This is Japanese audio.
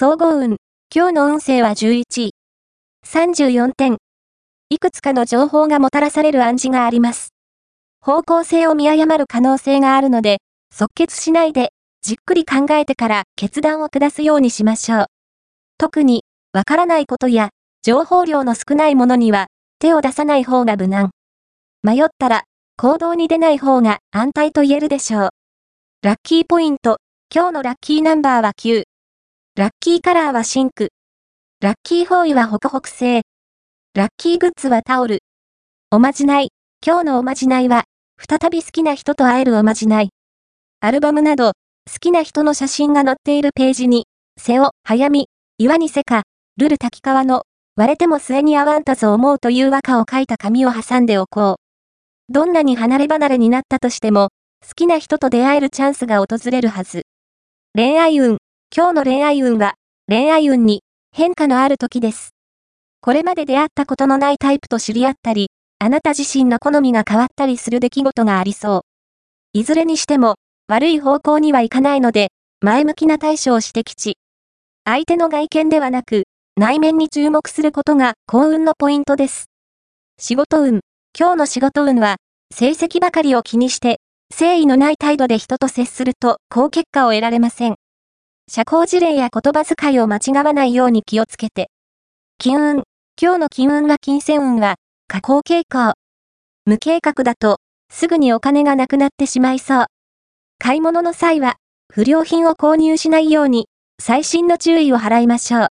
総合運。今日の運勢は11位。34点。いくつかの情報がもたらされる暗示があります。方向性を見誤る可能性があるので、即決しないで、じっくり考えてから決断を下すようにしましょう。特に、わからないことや、情報量の少ないものには、手を出さない方が無難。迷ったら、行動に出ない方が安泰と言えるでしょう。ラッキーポイント。今日のラッキーナンバーは9。ラッキーカラーは真紅。ラッキーフォーイはホクホク製。ラッキーグッズはタオル。おまじない。今日のおまじないは、再び好きな人と会えるおまじない。アルバムなど、好きな人の写真が載っているページに、瀬を早み、岩にせかるる滝川の、割れても末に逢わんとぞ思うという和歌を書いた紙を挟んでおこう。どんなに離れ離れになったとしても、好きな人と出会えるチャンスが訪れるはず。恋愛運。今日の恋愛運は、恋愛運に変化のある時です。これまで出会ったことのないタイプと知り合ったり、あなた自身の好みが変わったりする出来事がありそう。いずれにしても、悪い方向にはいかないので、前向きな対処をしてきち。相手の外見ではなく、内面に注目することが幸運のポイントです。仕事運。今日の仕事運は、成績ばかりを気にして、誠意のない態度で人と接すると高結果を得られません。社交事例や言葉遣いを間違わないように気をつけて。金運。今日の金運は金銭運は、下降傾向。無計画だと、すぐにお金がなくなってしまいそう。買い物の際は、不良品を購入しないように、細心の注意を払いましょう。